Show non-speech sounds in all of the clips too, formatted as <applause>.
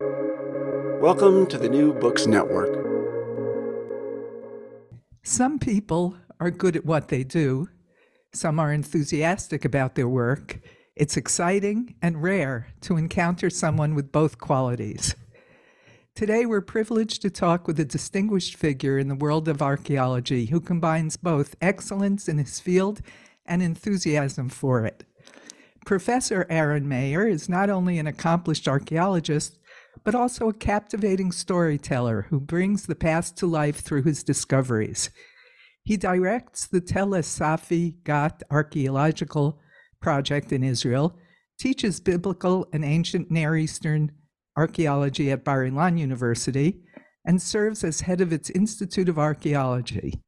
Welcome to the New Books Network. Some people are good at what they do, some are enthusiastic about their work. It's exciting and rare to encounter someone with both qualities. Today, we're privileged to talk with a distinguished figure in the world of archaeology who combines both excellence in his field and enthusiasm for it. Professor Aren Maeir is not only an accomplished archaeologist, but also a captivating storyteller who brings the past to life through his discoveries. He directs the Tel Safi Gat Archaeological Project in Israel, teaches biblical and ancient Near Eastern archaeology at Bar Ilan University, and serves as head of its Institute of Archaeology.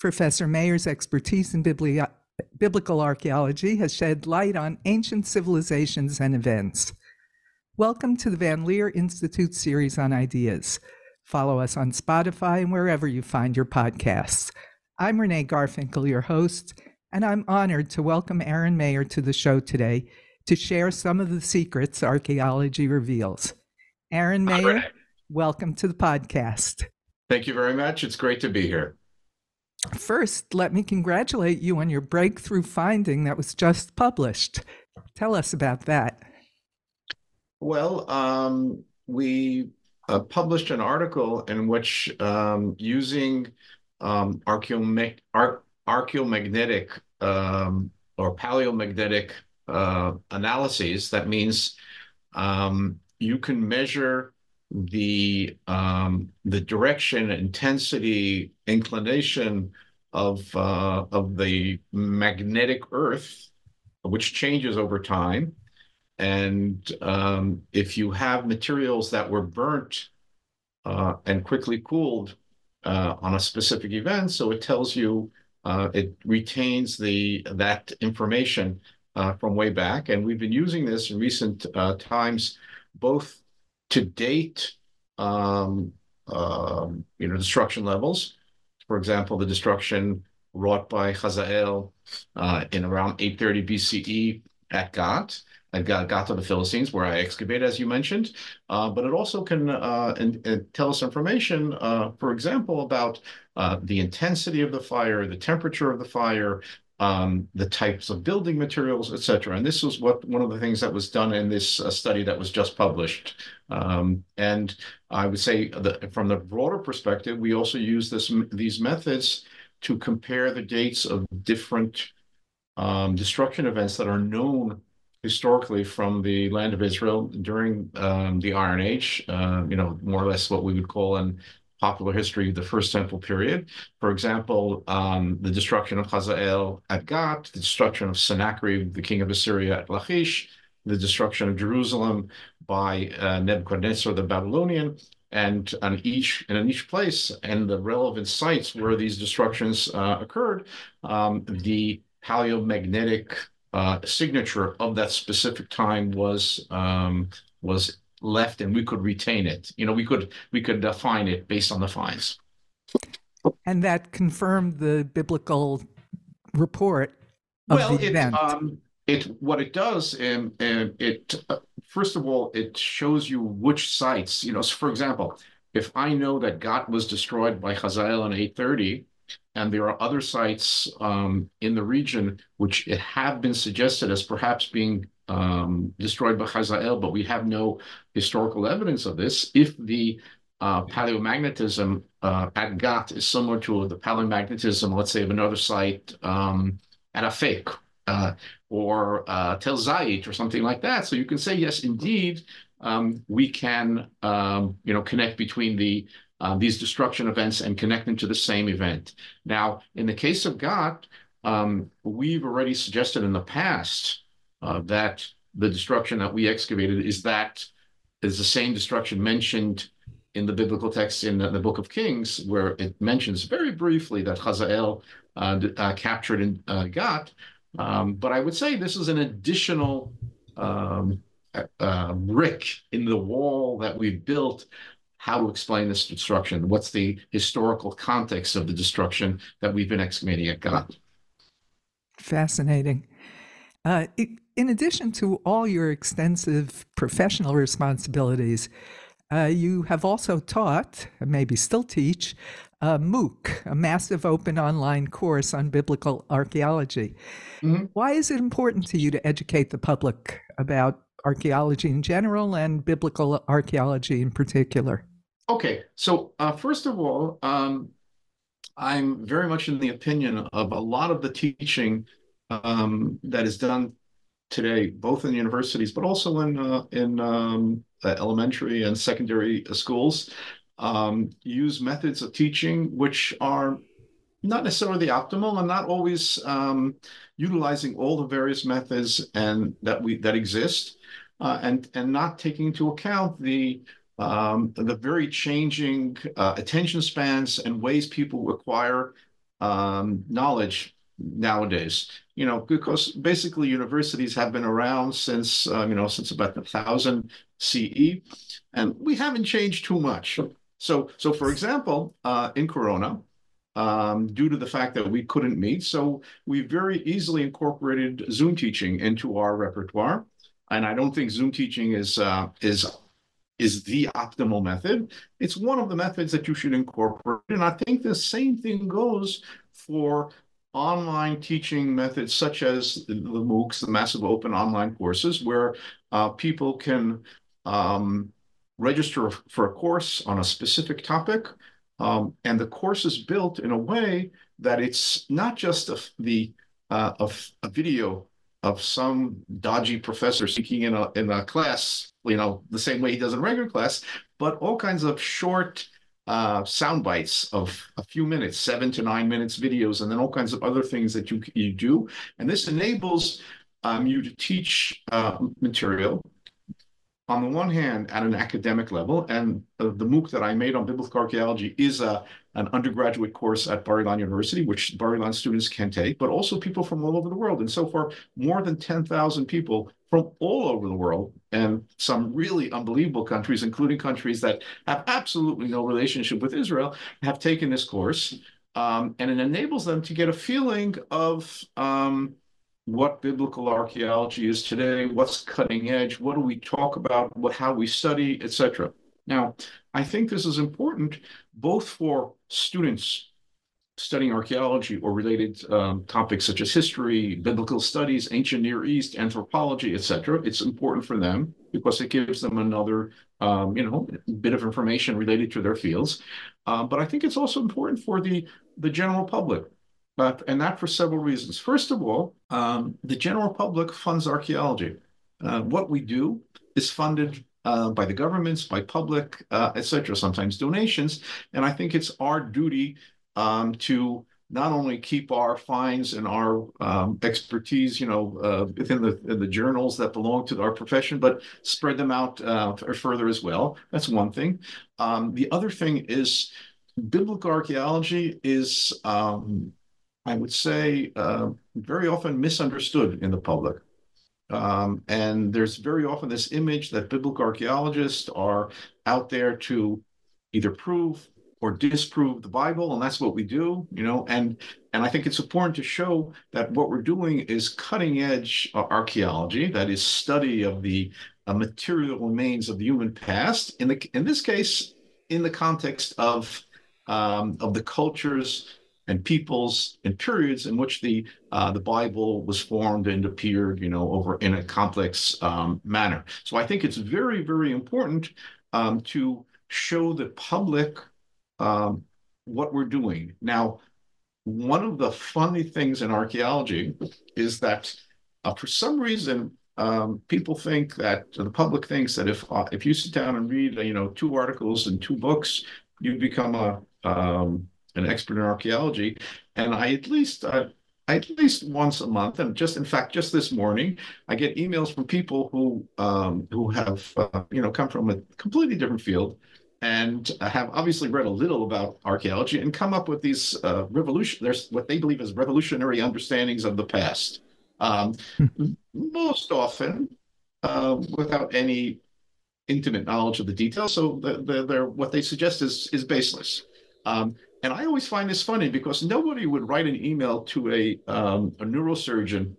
Professor Maeir's expertise in bibli- biblical archaeology has shed light on ancient civilizations and events. Welcome to the Van Leer Institute series on ideas. Follow us on Spotify and wherever you find your podcasts. I'm Renee Garfinkel, your host, and I'm honored to welcome Aren Maeir to the show today to share some of the secrets archaeology reveals. Aren Maeir, welcome to the podcast. Thank you very much. It's great to be here. First, let me congratulate you on your breakthrough finding that was just published. Tell us about that. Well, um, we uh, published an article in which um, using um, archaeomagnetic um, or paleomagnetic uh, analyses, that means um, you can measure the um, the direction, intensity, inclination of uh, of the magnetic Earth, which changes over time and um, if you have materials that were burnt uh, and quickly cooled uh, on a specific event, so it tells you uh, it retains the that information uh, from way back. And we've been using this in recent uh, times, both to date, um, um, you know, destruction levels. For example, the destruction wrought by Hazael uh, in around 830 BCE at Gat at Gata, the Philistines, where I excavate, as you mentioned. Uh, but it also can uh, and, and tell us information, uh, for example, about uh, the intensity of the fire, the temperature of the fire, um, the types of building materials, et cetera. And this was what one of the things that was done in this uh, study that was just published. Um, and I would say that from the broader perspective, we also use this these methods to compare the dates of different um, destruction events that are known historically from the land of Israel during um, the Iron Age, uh, you know, more or less what we would call in popular history the First Temple period. For example, um, the destruction of Hazael at Gat, the destruction of Sennacherib, the king of Assyria at Lachish, the destruction of Jerusalem by uh, Nebuchadnezzar the Babylonian, and on each and in each place and the relevant sites where these destructions uh, occurred, um, the paleomagnetic uh, signature of that specific time was um, was left, and we could retain it. You know, we could we could define it based on the finds. And that confirmed the biblical report of well, it. Um, it what it does, and, and it uh, first of all, it shows you which sites. You know, so for example, if I know that Gat was destroyed by Hazael in 830, and there are other sites um, in the region which it have been suggested as perhaps being um, destroyed by Hazael, but we have no historical evidence of this. If the uh, paleomagnetism uh, at Gat is similar to the paleomagnetism, let's say, of another site um, at Afek uh, or uh, Tel Zayit or something like that. So you can say, yes, indeed, um, we can, um, you know, connect between the uh, these destruction events and connect them to the same event. Now, in the case of Gat, um, we've already suggested in the past uh, that the destruction that we excavated is that is the same destruction mentioned in the biblical text in the, the, book of Kings, where it mentions very briefly that Hazael uh, uh, captured and uh, Gat. Um, but I would say this is an additional um, uh, brick in the wall that we've built. How to explain this destruction? What's the historical context of the destruction that we've been excavating at Gat? Fascinating. Uh, in addition to all your extensive professional responsibilities, uh, you have also taught, and maybe still teach, uh, MOOC, a massive open online course on biblical archaeology. Mm-hmm. Why is it important to you to educate the public about archaeology in general and biblical archaeology in particular? Okay, so uh, first of all, um, I'm very much in the opinion of a lot of the teaching um, that is done today, both in universities, but also in uh, in um, uh, elementary and secondary schools, um, use methods of teaching which are not necessarily the optimal and not always um, utilizing all the various methods and that we that exist, uh, and and not taking into account the um, the very changing uh, attention spans and ways people acquire um, knowledge nowadays you know, because basically universities have been around since, uh, you know, since about 1000 CE, and we haven't changed too much. So, so for example, uh, in Corona, um, due to the fact that we couldn't meet, so we very easily incorporated Zoom teaching into our repertoire. And I don't think Zoom teaching is uh, is is the optimal method. It's one of the methods that you should incorporate. And I think the same thing goes for online teaching methods such as the, the MOOCs, the massive open online courses, where uh, people can um, register for a course on a specific topic. Um, and the course is built in a way that it's not just a, the uh, of a video of some dodgy professor speaking in a in a class, you know, the same way he does in regular class, but all kinds of short uh, sound bites of a few minutes, seven to nine minutes videos, and then all kinds of other things that you, you do. And this enables um, you to teach uh, material on the one hand at an academic level, and uh, the MOOC that I made on biblical archaeology is a, an undergraduate course at Bar-Ilan University, which Bar-Ilan students can take, but also people from all over the world. And so far, more than 10,000 people from all over the world and some really unbelievable countries, including countries that have absolutely no relationship with Israel, have taken this course. Um, and it enables them to get a feeling of um, what biblical archaeology is today, what's cutting edge, what do we talk about, what how we study, etc. Now, I think this is important both for students studying archaeology or related um, topics such as history, biblical studies, ancient Near East, anthropology, etc. It's important for them because it gives them another, um, you know, bit of information related to their fields. Uh, but I think it's also important for the the general public but, and that for several reasons. First of all, um, the general public funds archaeology. Uh, what we do is funded uh, by the governments, by public, uh, etc. Sometimes donations, and I think it's our duty um, to not only keep our finds and our um, expertise, you know, uh, within the the journals that belong to our profession, but spread them out uh, further as well. That's one thing. Um, the other thing is biblical archaeology is um, I would say, uh, very often misunderstood in the public. Um, and there's very often this image that biblical archaeologists are out there to either prove or disprove the Bible, and that's what we do, you know. And and I think it's important to show that what we're doing is cutting edge archaeology, that is study of the uh, material remains of the human past. In the in this case, in the context of um, of the cultures and peoples and periods in which the uh, the Bible was formed and appeared, you know, over in a complex um, manner. So I think it's very, very important um, to show the public um, what we're doing. Now, one of the funny things in archaeology is that uh, for some reason um, people think that the public thinks that if uh, if you sit down and read you know two articles and two books, you become a um, an expert in archaeology, and I at least uh, at least once a month, and just in fact, just this morning, I get emails from people who um, who have uh, you know come from a completely different field and have obviously read a little about archaeology and come up with these uh, revolution. There's what they believe is revolutionary understandings of the past. Um, most often, uh, without any intimate knowledge of the details. So the, the, what they suggest is is baseless. Um, and I always find this funny because nobody would write an email to a um, a neurosurgeon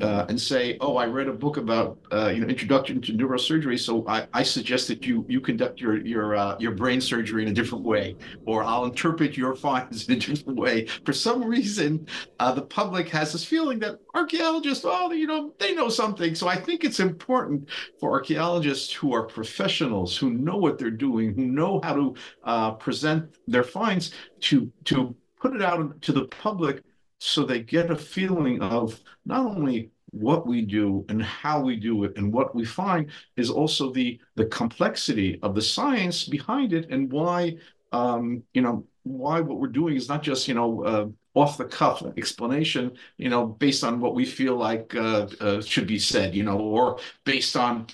uh, and say, "Oh, I read a book about uh, you know introduction to neurosurgery, so I, I suggest that you you conduct your your uh, your brain surgery in a different way, or I'll interpret your findings <laughs> in a different way." For some reason, uh, the public has this feeling that archaeologists, oh, you know, they know something. So I think it's important for archaeologists who are professionals, who know what they're doing, who know how to uh, present their finds, to to put it out to the public so they get a feeling of not only what we do and how we do it and what we find is also the the complexity of the science behind it and why um, you know why what we're doing is not just you know uh, off the cuff explanation you know based on what we feel like uh, uh, should be said you know or based on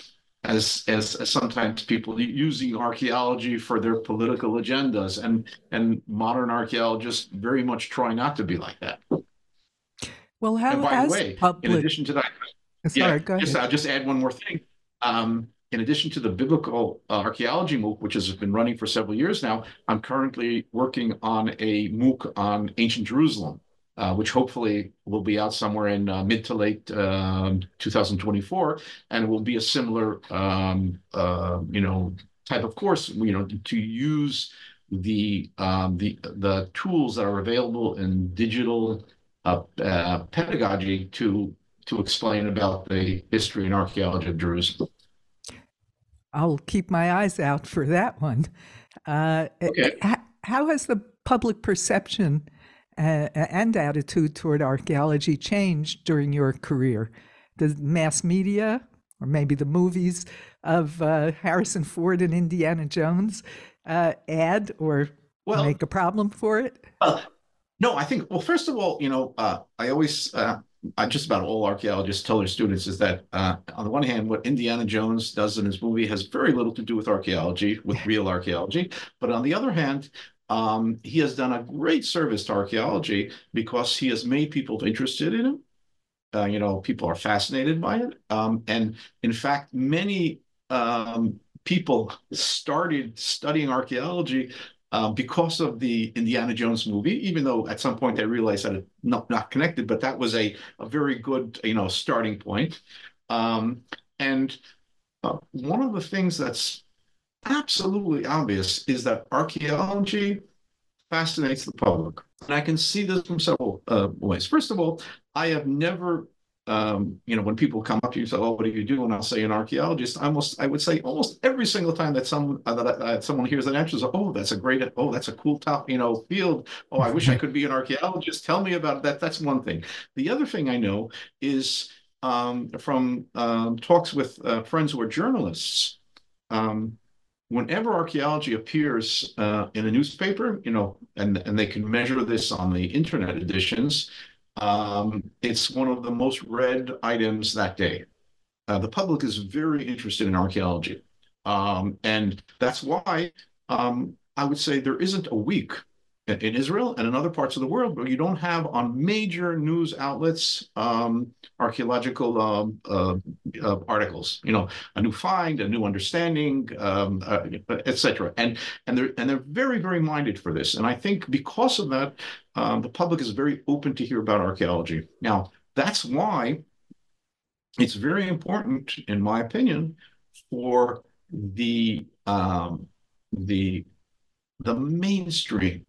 as, as, as sometimes people using archaeology for their political agendas and and modern archaeologists very much try not to be like that. Well how and by the way public... in addition to that Sorry, yeah, go just, ahead. i'll just add one more thing. Um, in addition to the biblical uh, archaeology MOOC, which has been running for several years now, I'm currently working on a MOOC on ancient Jerusalem, uh, which hopefully will be out somewhere in uh, mid to late um, 2024, and will be a similar, um, uh, you know, type of course, you know, to use the um, the the tools that are available in digital uh, uh, pedagogy to to explain about the history and archaeology of Jerusalem. I'll keep my eyes out for that one. Uh, okay. How has the public perception uh, and attitude toward archaeology changed during your career? Does mass media, or maybe the movies of uh, Harrison Ford and Indiana Jones, uh, add or well, make a problem for it? no, I think. Well, first of all, you know, uh, I always uh, I just about all archaeologists tell their students is that uh, on the one hand, what Indiana Jones does in his movie has very little to do with archaeology, with <laughs> real archaeology. But on the other hand, um, he has done a great service to archaeology because he has made people interested in it. Uh, you know, people are fascinated by it. Um, and in fact, many um, people started studying archaeology uh, because of the Indiana Jones movie, even though at some point they realized that it's not, not connected, but that was a, a very good, you know, starting point. Um, and uh, one of the things that's absolutely obvious is that archaeology fascinates the public. And I can see this from several uh, ways. First of all, I have never um, you know, when people come up to you and say, "Oh, what do you do?" and I'll say, "An archaeologist." Almost, I would say, almost every single time that some uh, that uh, someone hears that answer, "Oh, that's a great, oh, that's a cool top, you know, field. Oh, I wish I could be an archaeologist. Tell me about that." That's one thing. The other thing I know is um, from um, talks with uh, friends who are journalists. Um, whenever archaeology appears uh, in a newspaper, you know, and and they can measure this on the internet editions um, it's one of the most read items that day. Uh, the public is very interested in archaeology. Um, and that's why um, I would say there isn't a week in Israel and in other parts of the world, where you don't have on major news outlets um, archaeological um, uh, uh, articles. You know, a new find, a new understanding, um, uh, etc. And and they're and they're very very minded for this. And I think because of that, um, the public is very open to hear about archaeology. Now that's why it's very important, in my opinion, for the um, the the mainstream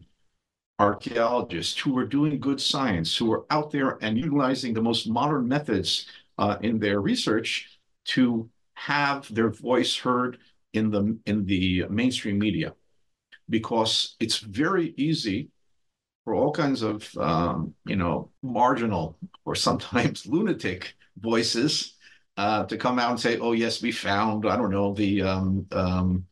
archaeologists who are doing good science, who are out there and utilizing the most modern methods uh, in their research to have their voice heard in the in the mainstream media, because it's very easy for all kinds of um, you know marginal or sometimes <laughs> lunatic voices uh, to come out and say, "Oh yes, we found I don't know the um, um,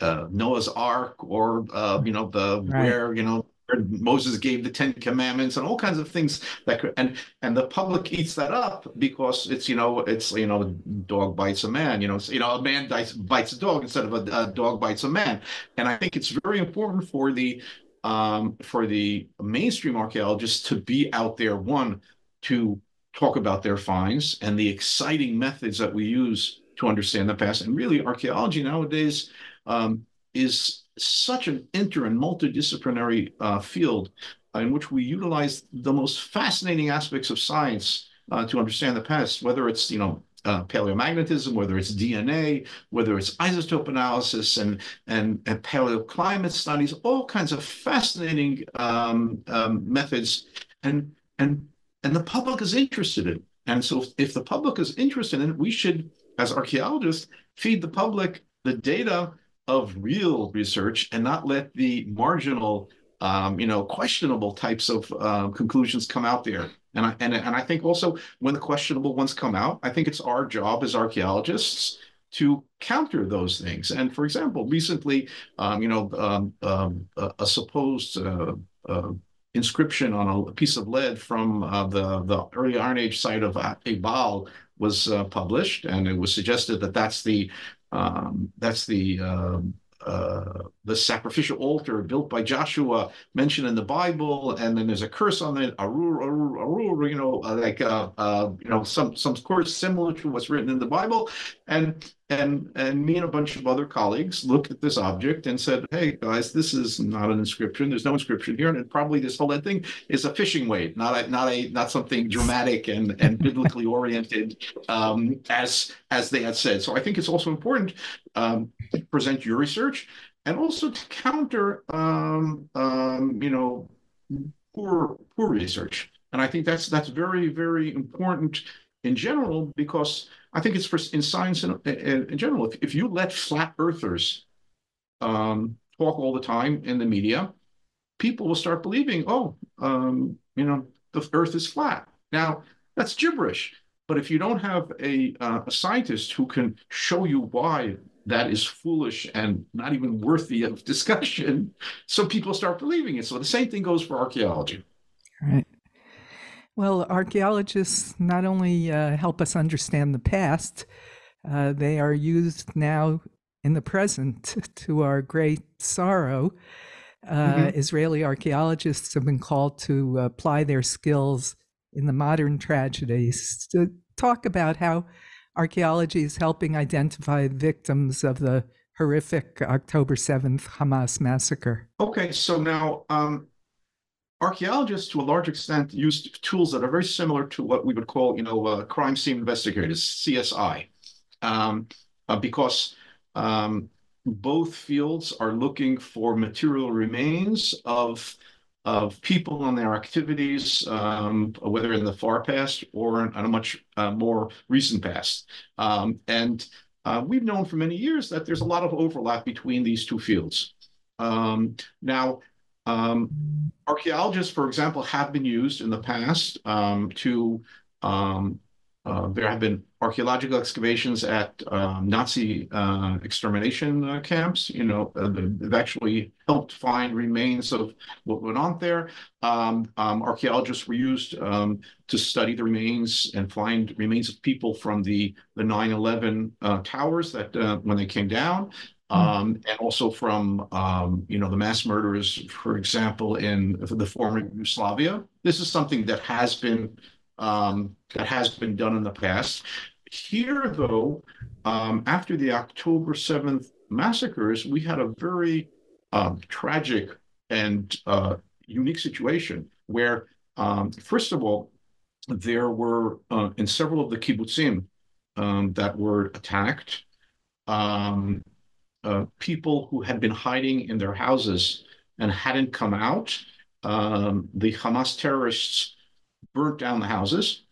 uh, Noah's Ark or uh, you know the right. where you know Moses gave the Ten Commandments and all kinds of things that and and the public eats that up because it's you know it's you know a dog bites a man you know you know a man bites, bites a dog instead of a, a dog bites a man. And I think it's very important for the um, for the mainstream archaeologists to be out there one to talk about their finds and the exciting methods that we use to understand the past. And really archaeology nowadays um, is such an inter and multidisciplinary uh, field in which we utilize the most fascinating aspects of science uh, to understand the past, whether it's you know uh, paleomagnetism, whether it's DNA, whether it's isotope analysis and and, and paleoclimate studies, all kinds of fascinating um, um, methods, and and and the public is interested in. And so, if the public is interested in it, we should, as archaeologists, feed the public the data of real research and not let the marginal, um, you know, questionable types of uh, conclusions come out there. And I, and, and I think also when the questionable ones come out, I think it's our job as archaeologists to counter those things. And for example, recently, um, you know, um, um, a, a, supposed uh, uh, inscription on a piece of lead from uh, the, the early Iron Age site of Ebal was uh, published, and it was suggested that that's the um, that's the um, uh, the sacrificial altar built by Joshua mentioned in the Bible, and then there's a curse on it, Arur, Arur, Arur, you know, like uh, uh, you know, some some curse similar to what's written in the Bible, and and and me and a bunch of other colleagues looked at this object and said, "Hey guys, this is not an inscription. There's no inscription here, and it, probably this whole thing is a fishing weight, not a not a not something dramatic and and biblically oriented um, as as they had said." So I think it's also important um, to present your research and also to counter, um, um, you know, poor poor research. And I think that's that's very very important in general because I think it's for in science in, in, in general. If, if you let flat earthers um, talk all the time in the media, people will start believing, oh, um, you know, the Earth is flat. Now that's gibberish. But if you don't have a, uh, a scientist who can show you why that is foolish and not even worthy of <laughs> discussion, so people start believing it. So the same thing goes for archaeology. Well, archaeologists not only uh, help us understand the past, uh, they are used now in the present <laughs> to our great sorrow. Uh, mm-hmm. Israeli archaeologists have been called to apply their skills in the modern tragedies to talk about how archaeology is helping identify victims of the horrific October 7th Hamas massacre. Okay, so now um, archaeologists, to a large extent, use tools that are very similar to what we would call, you know, uh, crime scene investigators, CSI, um, uh, because um, both fields are looking for material remains of of people and their activities, um, whether in the far past or in a much uh, more recent past. Um, and uh, we've known for many years that there's a lot of overlap between these two fields. Um, now, um, archaeologists, for example, have been used in the past um, to um, uh, there have been archaeological excavations at um, Nazi uh, extermination uh, camps. You know, uh, they've actually helped find remains of what went on there. Um, archaeologists were used to study the remains and find remains of people from the the 9/11 uh, towers that when they came down. Hmm. Um, and also from um, you know the mass murders, for example, in the former Yugoslavia. This is something that has been um, that has been done in the past. Here, though, um, after the October 7th massacres, we had a very um, tragic and uh, unique situation where, um, first of all, there were uh, in several of the kibbutzim that were attacked, um, uh, people who had been hiding in their houses and hadn't come out. the Hamas terrorists burnt down the houses.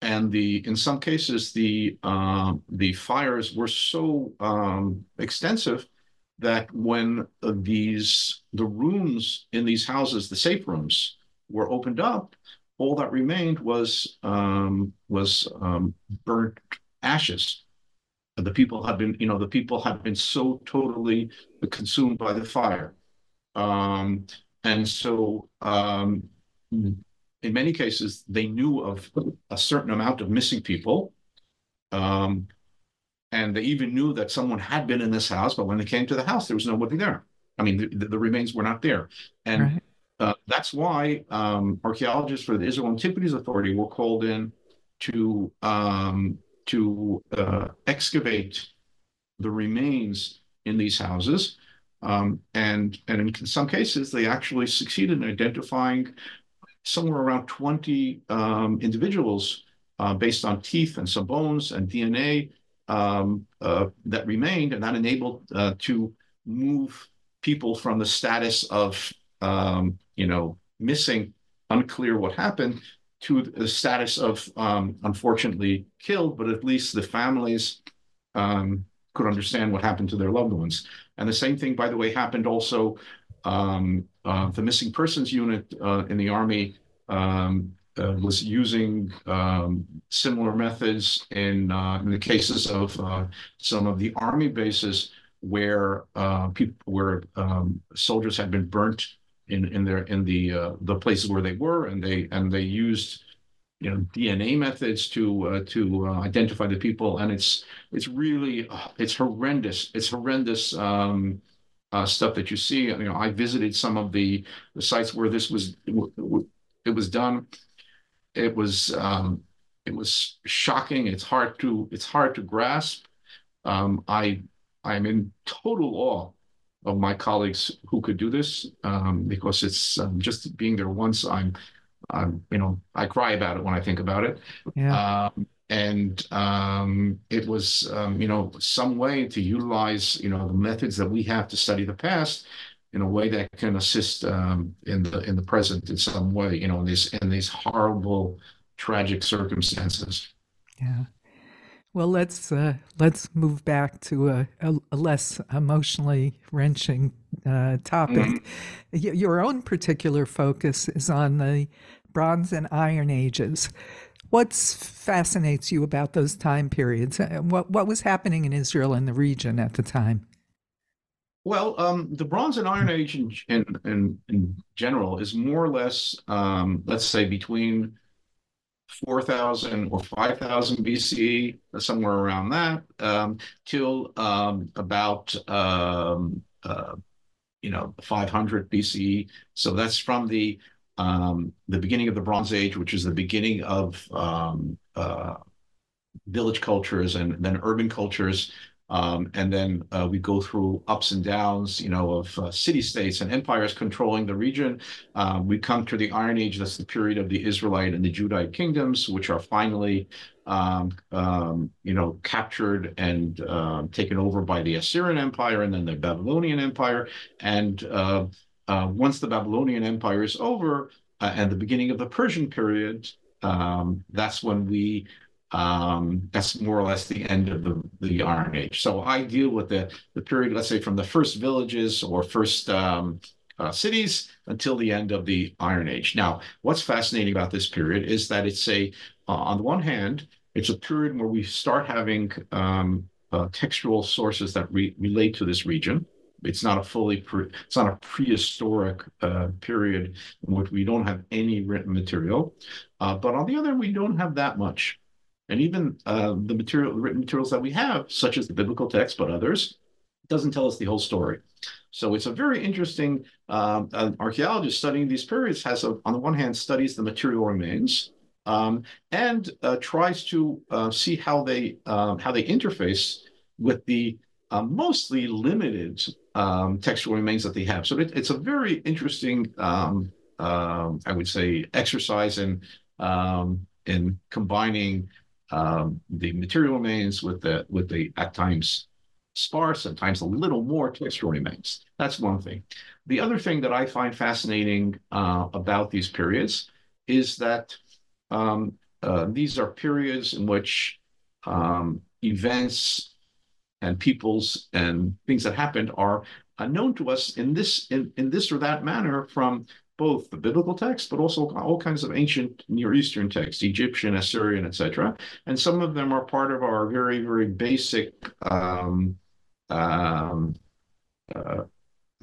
And the in some cases the uh, the fires were so um, extensive that when uh, these the rooms in these houses, the safe rooms, were opened up, all that remained was um, was um, burnt ashes. The people had been, you know, the people had been so totally consumed by the fire. Um, and so um, in many cases they knew of a certain amount of missing people. Um, and they even knew that someone had been in this house, but when they came to the house, there was nobody there. I mean, the, the remains were not there. And right. uh, that's why um, archaeologists for the Israel Antiquities Authority were called in to um, to uh, excavate the remains in these houses. Um, and, and in some cases, they actually succeeded in identifying somewhere around 20 um, individuals uh, based on teeth and some bones and DNA um, uh, that remained, and that enabled uh, to move people from the status of, um, you know, missing, unclear what happened, to the status of um, unfortunately killed, but at least the families um, could understand what happened to their loved ones. And the same thing, by the way, happened also. Um, uh, the missing persons unit uh, in the Army um, uh, was using um, similar methods in, uh, in the cases of uh, some of the Army bases where uh, people, where um, soldiers had been burnt in in their in the uh, the places where they were, and they and they used you know DNA methods to uh, to uh, identify the people, and it's it's really uh, it's horrendous. It's horrendous um, uh, stuff that you see. You know, I visited some of the, the sites where this was it was done. It was um, it was shocking. It's hard to it's hard to grasp. Um, I I'm in total awe of my colleagues who could do this um, because it's um, just being there once. I'm, I'm, you know, I cry about it when I think about it. Yeah. Um, and um, it was, um, you know, some way to utilize, you know, the methods that we have to study the past in a way that can assist um, in the in the present in some way, you know, in these in these horrible, tragic circumstances. Yeah. Well, let's uh, let's move back to a, a, a less emotionally wrenching uh, topic. Mm-hmm. your own particular focus is on the Bronze and Iron Ages. What fascinates you about those time periods? Uh, what what was happening in Israel and the region at the time? Well, um, the Bronze and Iron Age in, in, in, in general is more or less, um, let's say, between 4,000 or 5,000 BCE, somewhere around that, um, till um, about um, uh, you know 500 BCE. So that's from the um, the beginning of the Bronze Age, which is the beginning of um, uh, village cultures and then urban cultures um, and then uh, we go through ups and downs, you know, of uh, city-states and empires controlling the region. Um, we come to the Iron Age. That's the period of the Israelite and the Judite kingdoms, which are finally, um, um you know, captured and uh, taken over by the Assyrian Empire and then the Babylonian Empire. And uh, uh, once the Babylonian Empire is over uh, and the beginning of the Persian period, um, that's when we um, that's more or less the end of the, the Iron Age. So I deal with the, the period, let's say, from the first villages or first um, uh, cities until the end of the Iron Age. Now, what's fascinating about this period is that it's a, uh, on the one hand, it's a period where we start having um, uh, textual sources that re- relate to this region. It's not a fully, pre- it's not a prehistoric uh, period in which we don't have any written material. Uh, but on the other, we don't have that much. And even uh, the material, the written materials that we have, such as the biblical text, but others, doesn't tell us the whole story. So it's a very interesting. Um, an archaeologist studying these periods has, a, on the one hand, studies the material remains um, and uh, tries to uh, see how they um, how they interface with the uh, mostly limited um, textual remains that they have. So it, it's a very interesting, um, um, I would say, exercise in in combining um, the material remains with the with the at times sparse, at times a little more textual remains. That's one thing. The other thing that I find fascinating uh, about these periods is that um, uh, these are periods in which um, events and peoples and things that happened are uh, known to us in this in, in this or that manner from both the biblical text, but also all kinds of ancient Near Eastern texts, Egyptian, Assyrian, etc. And some of them are part of our very, very basic um, um, uh,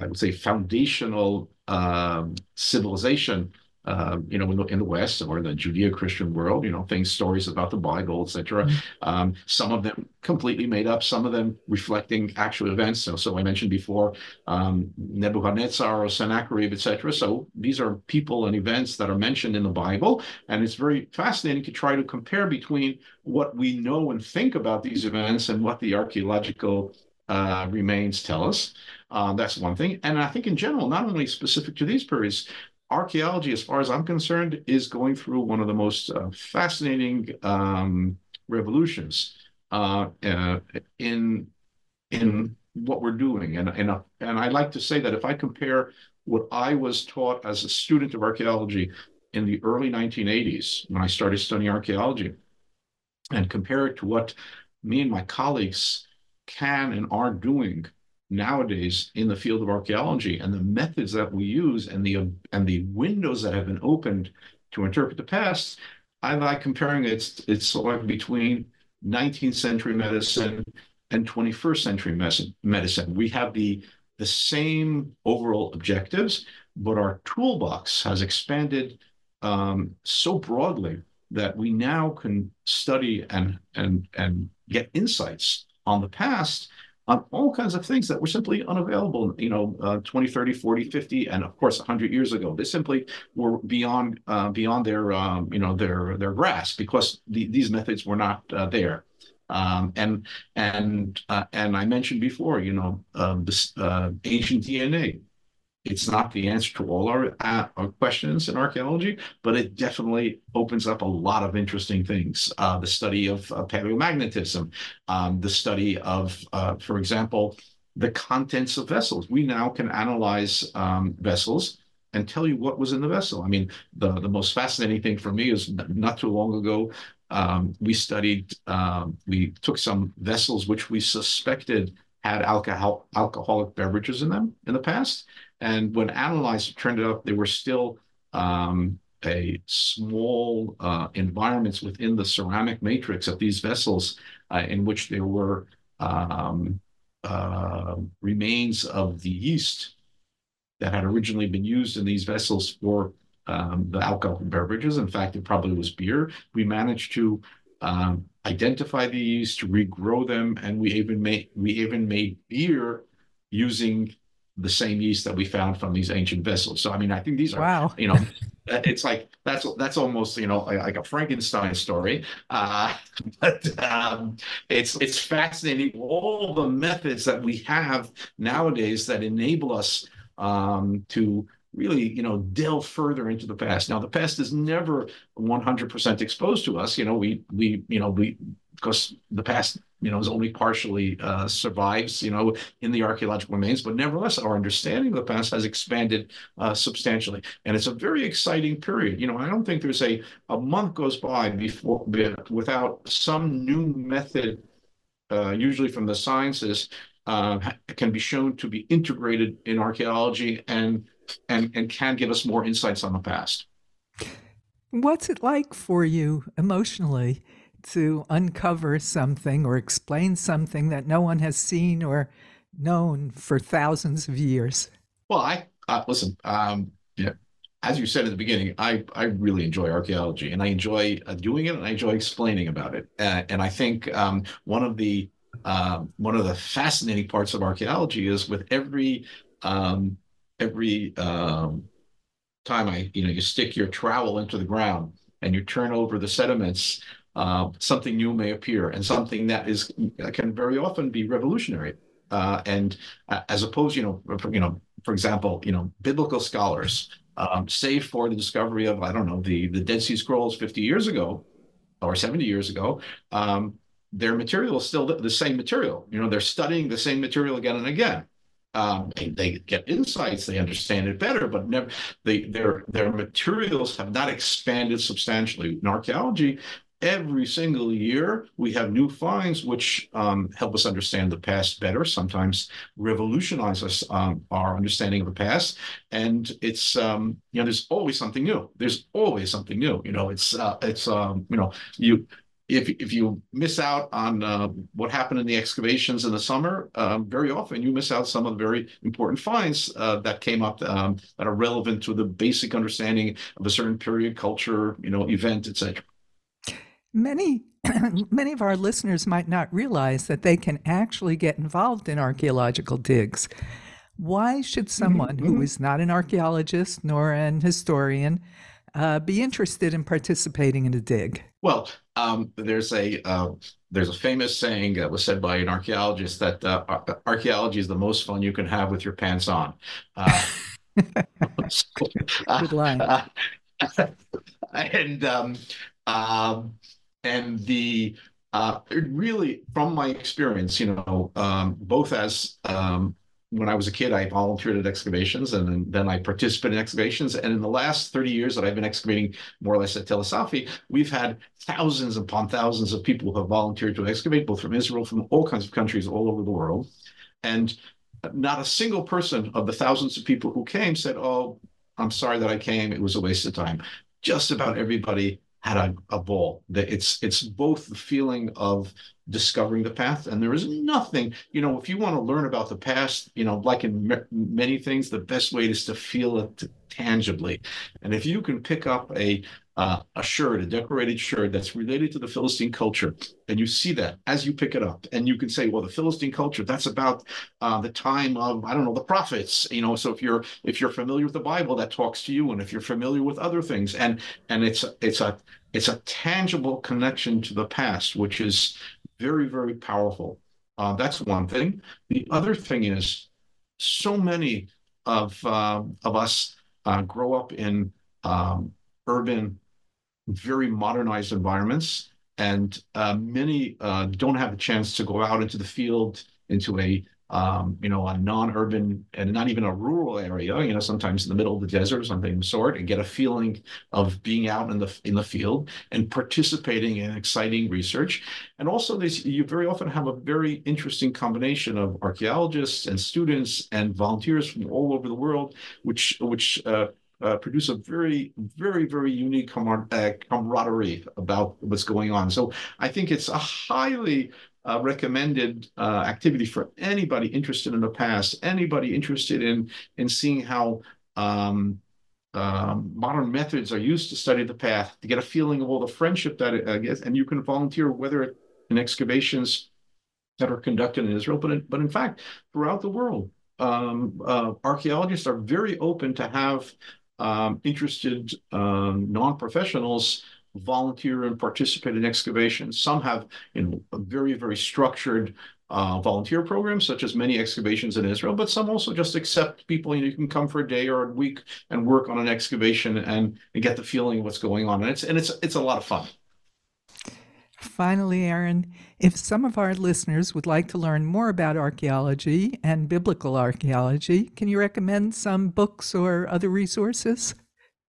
I would say, foundational um, civilization um, you know, in the, in the West or the Judeo-Christian world, you know, things, stories about the Bible, etc. Mm-hmm. Um, some of them completely made up, some of them reflecting actual events. So, so I mentioned before um, Nebuchadnezzar or Sennacherib, etc. So these are people and events that are mentioned in the Bible, and it's very fascinating to try to compare between what we know and think about these events and what the archaeological uh, remains tell us. Uh, that's one thing. And I think in general, not only specific to these periods, archaeology, as far as I'm concerned, is going through one of the most uh, fascinating um, revolutions uh, uh, in in what we're doing. And and and I like to say that if I compare what I was taught as a student of archaeology in the early 1980s when I started studying archaeology, and compare it to what me and my colleagues can and are doing nowadays in the field of archaeology and the methods that we use and the and the windows that have been opened to interpret the past, I like comparing it. It's, it's like between 19th century medicine and 21st century medicine. We have the the same overall objectives, but our toolbox has expanded um, so broadly that we now can study and and and get insights on the past on all kinds of things that were simply unavailable, you know, uh, 20, 30, 40, 50, and of course 100 years ago. They simply were beyond uh, beyond their, um, you know, their their grasp because the, these methods were not uh, there. Um, and and uh, and I mentioned before, you know, um, this uh, ancient DNA it's not the answer to all our, uh, our, questions in archaeology, but it definitely opens up a lot of interesting things. Uh, the study of uh, paleomagnetism, um, the study of, uh, for example, the contents of vessels. We now can analyze um, vessels and tell you what was in the vessel. I mean, the, the most fascinating thing for me is not too long ago, um, we studied, um, we took some vessels which we suspected had alcohol, alcoholic beverages in them in the past. And when analyzed, it turned out they were still um, a small uh, environments within the ceramic matrix of these vessels uh, in which there were um, uh, remains of the yeast that had originally been used in these vessels for um, the alcoholic beverages. In fact, it probably was beer. We managed to um, identify these, to regrow them, and we even made we even made beer using the same yeast that we found from these ancient vessels. So I mean, I think these are wow. you know, <laughs> it's like that's that's almost you know like, a Frankenstein story. Uh, <laughs> but um, it's it's fascinating all the methods that we have nowadays that enable us um, to really, you know, delve further into the past. Now, the past is never 100% exposed to us. You know, we, we, you know, we, because the past, you know, is only partially uh, survives, you know, in the archaeological remains, but nevertheless, our understanding of the past has expanded uh, substantially, and it's a very exciting period. You know, I don't think there's a a month goes by before without some new method, uh, usually from the sciences, uh, can be shown to be integrated in archaeology and and, and can give us more insights on the past. What's it like for you emotionally to uncover something or explain something that no one has seen or known for thousands of years? Well, I listen. Um, yeah, as you said at the beginning, I I really enjoy archaeology, and I enjoy uh, doing it, and I enjoy explaining about it. Uh, and I think um, one of the um, one of the fascinating parts of archaeology is with every um, every um, time I, you know, you stick your trowel into the ground and you turn over the sediments, uh, something new may appear, and something that is can very often be revolutionary. Uh, and uh, as opposed, you know, for, you know, for example, you know, biblical scholars, um, save for the discovery of I don't know the the Dead Sea Scrolls 50 years ago or 70 years ago, um, their material is still the, same material. You know, they're studying the same material again and again um, they get insights, they understand it better, but never they, their their materials have not expanded substantially. In archaeology, every single year we have new finds which um, help us understand the past better. Sometimes revolutionize us um, our understanding of the past, and it's um, you know there's always something new. There's always something new. You know, it's uh, it's um, you know you if if you miss out on uh, what happened in the excavations in the summer, um, very often you miss out some of the very important finds uh, that came up um, that are relevant to the basic understanding of a certain period, culture, you know, event, etc. Many <clears throat> many of our listeners might not realize that they can actually get involved in archaeological digs. Why should someone mm-hmm. who is not an archaeologist nor an historian uh, be interested in participating in a dig? Well, um, there's a uh, there's a famous saying that was said by an archaeologist that uh, archaeology is the most fun you can have with your pants on. Uh, <laughs> Good line. <laughs> and um, um, and the uh, really, from my experience, you know, um, both as um, when I was a kid, I volunteered at excavations and then, then, I participated in excavations. And in the last 30 years that I've been excavating more or less at Tel we've had thousands upon thousands of people who have volunteered to excavate, both from Israel, from all kinds of countries all over the world. And not a single person of the thousands of people who came said, Oh, I'm sorry that I came. It was a waste of time. Just about everybody had a, a ball. It's it's both the feeling of discovering the path, and there is nothing. You know, if you want to learn about the past, you know, like in m- many things, the best way is to feel it tangibly. And if you can pick up a uh, a sherd, a decorated sherd that's related to the Philistine culture, and you see that as you pick it up, and you can say, well, the Philistine culture, that's about uh, the time of I don't know the prophets, you know. So if you're if you're familiar with the Bible, that talks to you, and if you're familiar with other things, and and it's it's a it's a tangible connection to the past, which is very very powerful. Uh, that's one thing. The other thing is, so many of uh, of us uh, grow up in um, urban very modernized environments, and uh, many uh, don't have a chance to go out into the field, into a um, you know, a non-urban and not even a rural area, you know, sometimes in the middle of the desert or something of sort, and get a feeling of being out in the in the field and participating in exciting research. And also, this you very often have a very interesting combination of archaeologists and students and volunteers from all over the world, which which uh, uh, produce a very, very, very unique camar- uh, camaraderie about what's going on. So I think it's a highly uh, recommended uh, activity for anybody interested in the past, anybody interested in in seeing how um, um, modern methods are used to study the past, to get a feeling of all the friendship that it uh, gets. And you can volunteer whether in excavations that are conducted in Israel, but in, but in fact throughout the world. Um, uh, archaeologists are very open to have um, interested um, non-professionals volunteer and participate in excavations. Some have, you know, a very, very structured uh, volunteer programs, such as many excavations in Israel, but some also just accept people. You, know, you can come for a day or a week and work on an excavation and, and get the feeling of what's going on. And it's and it's it's a lot of fun. Finally, Aren, if some of our listeners would like to learn more about archaeology and biblical archaeology, can you recommend some books or other resources?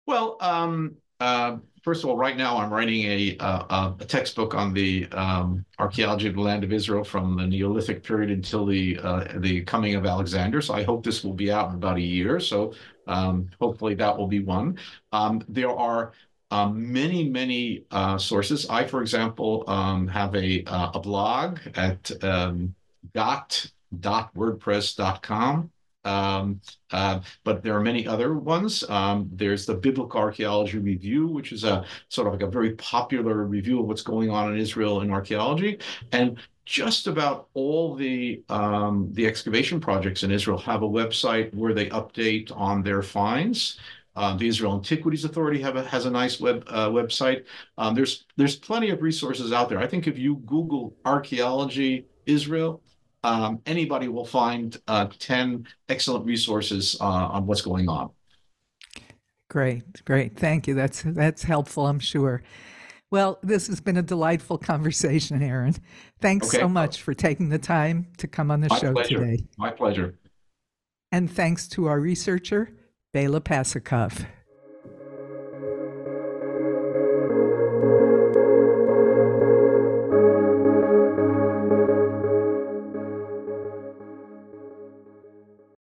Well, um, uh, first of all, right now I'm writing a, uh, a textbook on the um, archaeology of the land of Israel from the Neolithic period until the uh, the coming of Alexander. So I hope this will be out in about a year. So um, hopefully that will be one. Um, there are um, many, many uh, sources. I, for example, um, have a, uh, a blog at um, gath.wordpress.com. Um, uh, but there are many other ones. Um, there's the Biblical Archaeology Review, which is a sort of like a very popular review of what's going on in Israel in archaeology. And just about all the um, the excavation projects in Israel have a website where they update on their finds. Uh, the Israel Antiquities Authority a, has a nice web uh, website. Um, there's there's plenty of resources out there. I think if you Google archaeology Israel, um, anybody will find uh, ten excellent resources uh, on what's going on. Great, great, thank you. That's that's helpful, I'm sure. Well, this has been a delightful conversation, Aren. Thanks okay. so much for taking the time to come on the My show pleasure. today. My pleasure. And thanks to our researcher, Bela Pasikoff.